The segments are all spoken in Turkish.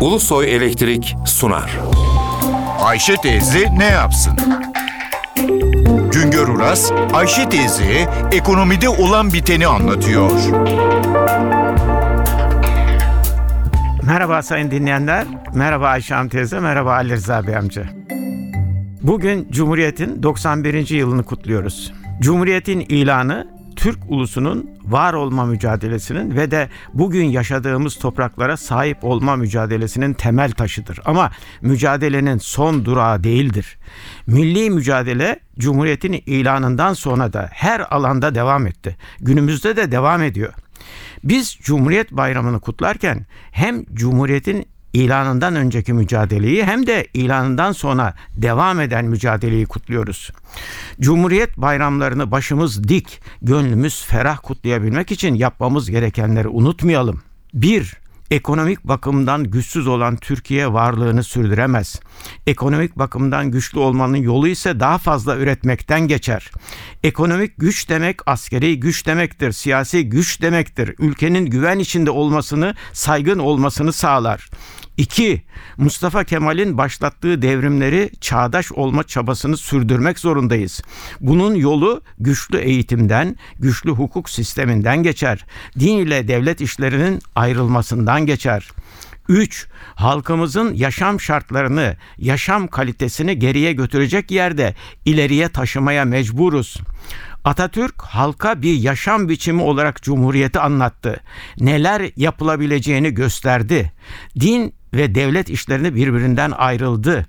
Ulusoy Elektrik sunar. Ayşe teyze ne yapsın? Güngör Uras, Ayşe teyze ekonomide olan biteni anlatıyor. Merhaba sayın dinleyenler, merhaba Ayşe Hanım teyze, merhaba Ali Rıza Bey amca. Bugün Cumhuriyet'in 91. yılını kutluyoruz. Cumhuriyet'in ilanı Türk ulusunun var olma mücadelesinin ve de bugün yaşadığımız topraklara sahip olma mücadelesinin temel taşıdır. Ama mücadelenin son durağı değildir. Milli mücadele Cumhuriyet'in ilanından sonra da her alanda devam etti. Günümüzde de devam ediyor. Biz Cumhuriyet Bayramı'nı kutlarken hem Cumhuriyet'in ilanından önceki mücadeleyi hem de ilanından sonra devam eden mücadeleyi kutluyoruz. Cumhuriyet bayramlarını başımız dik, gönlümüz ferah kutlayabilmek için yapmamız gerekenleri unutmayalım. 1. Ekonomik bakımdan güçsüz olan Türkiye varlığını sürdüremez. Ekonomik bakımdan güçlü olmanın yolu ise daha fazla üretmekten geçer. Ekonomik güç demek askeri güç demektir, siyasi güç demektir. Ülkenin güven içinde olmasını, saygın olmasını sağlar. 2. Mustafa Kemal'in başlattığı devrimleri çağdaş olma çabasını sürdürmek zorundayız. Bunun yolu güçlü eğitimden, güçlü hukuk sisteminden geçer. Din ile devlet işlerinin ayrılmasından geçer. 3. Halkımızın yaşam şartlarını, yaşam kalitesini geriye götürecek yerde ileriye taşımaya mecburuz. Atatürk halka bir yaşam biçimi olarak cumhuriyeti anlattı. Neler yapılabileceğini gösterdi. Din ve devlet işlerini birbirinden ayrıldı.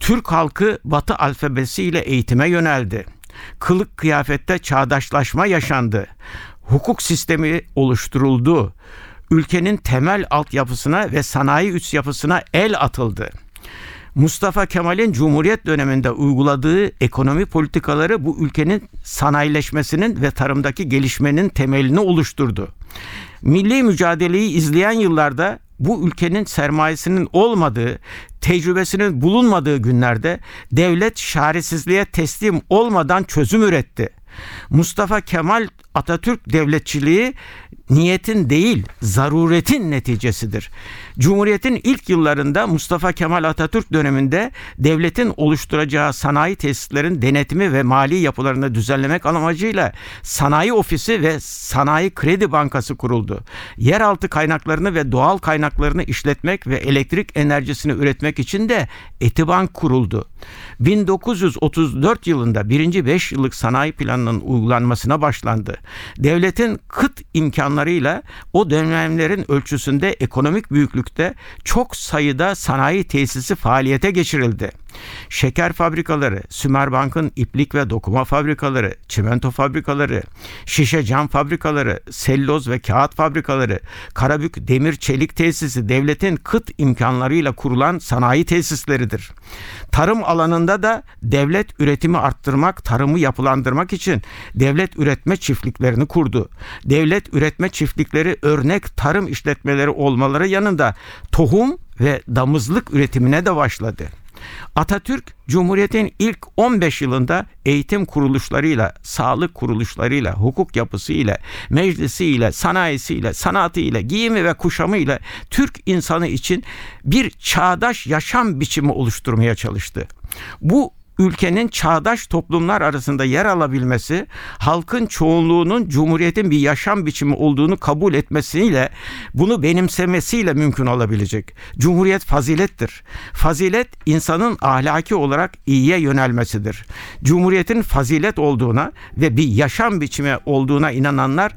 Türk halkı Batı alfabesiyle eğitime yöneldi. Kılık kıyafette çağdaşlaşma yaşandı. Hukuk sistemi oluşturuldu. Ülkenin temel altyapısına ve sanayi üst yapısına el atıldı. Mustafa Kemal'in Cumhuriyet döneminde uyguladığı ekonomi politikaları bu ülkenin sanayileşmesinin ve tarımdaki gelişmenin temelini oluşturdu. Milli mücadeleyi izleyen yıllarda bu ülkenin sermayesinin olmadığı, tecrübesinin bulunmadığı günlerde devlet şaresizliğe teslim olmadan çözüm üretti. Mustafa Kemal Atatürk devletçiliği niyetin değil, zaruretin neticesidir. Cumhuriyetin ilk yıllarında Mustafa Kemal Atatürk döneminde devletin oluşturacağı sanayi tesislerin denetimi ve mali yapılarını düzenlemek amacıyla Sanayi Ofisi ve Sanayi Kredi Bankası kuruldu. Yeraltı kaynaklarını ve doğal kaynaklarını işletmek ve elektrik enerjisini üretmek için de Etibank kuruldu. 1934 yılında birinci 5 yıllık sanayi planının uygulanmasına başlandı. Devletin kıt imkanlarıyla o dönemlerin ölçüsünde ekonomik büyüklükte çok sayıda sanayi tesisi faaliyete geçirildi. Şeker fabrikaları, Sümerbank'ın iplik ve dokuma fabrikaları, çimento fabrikaları, şişe cam fabrikaları, selloz ve kağıt fabrikaları, Karabük demir çelik tesisi devletin kıt imkanlarıyla kurulan sanayi tesisleridir. Tarım alanında da devlet üretimi arttırmak, tarımı yapılandırmak için devlet üretme çiftliklerini kurdu. Devlet üretme çiftlikleri örnek tarım işletmeleri olmaları yanında tohum ve damızlık üretimine de başladı. Atatürk Cumhuriyet'in ilk 15 yılında eğitim kuruluşlarıyla, sağlık kuruluşlarıyla, hukuk yapısıyla, meclisiyle, sanayisiyle, sanatıyla, giyimi ve kuşamıyla Türk insanı için bir çağdaş yaşam biçimi oluşturmaya çalıştı. Bu ülkenin çağdaş toplumlar arasında yer alabilmesi, halkın çoğunluğunun cumhuriyetin bir yaşam biçimi olduğunu kabul etmesiyle, bunu benimsemesiyle mümkün olabilecek. Cumhuriyet fazilettir. Fazilet insanın ahlaki olarak iyiye yönelmesidir. Cumhuriyetin fazilet olduğuna ve bir yaşam biçimi olduğuna inananlar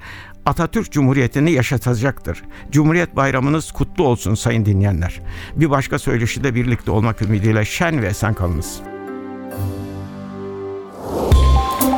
Atatürk Cumhuriyeti'ni yaşatacaktır. Cumhuriyet Bayramınız kutlu olsun sayın dinleyenler. Bir başka söyleşide birlikte olmak ümidiyle şen ve esen kalınız.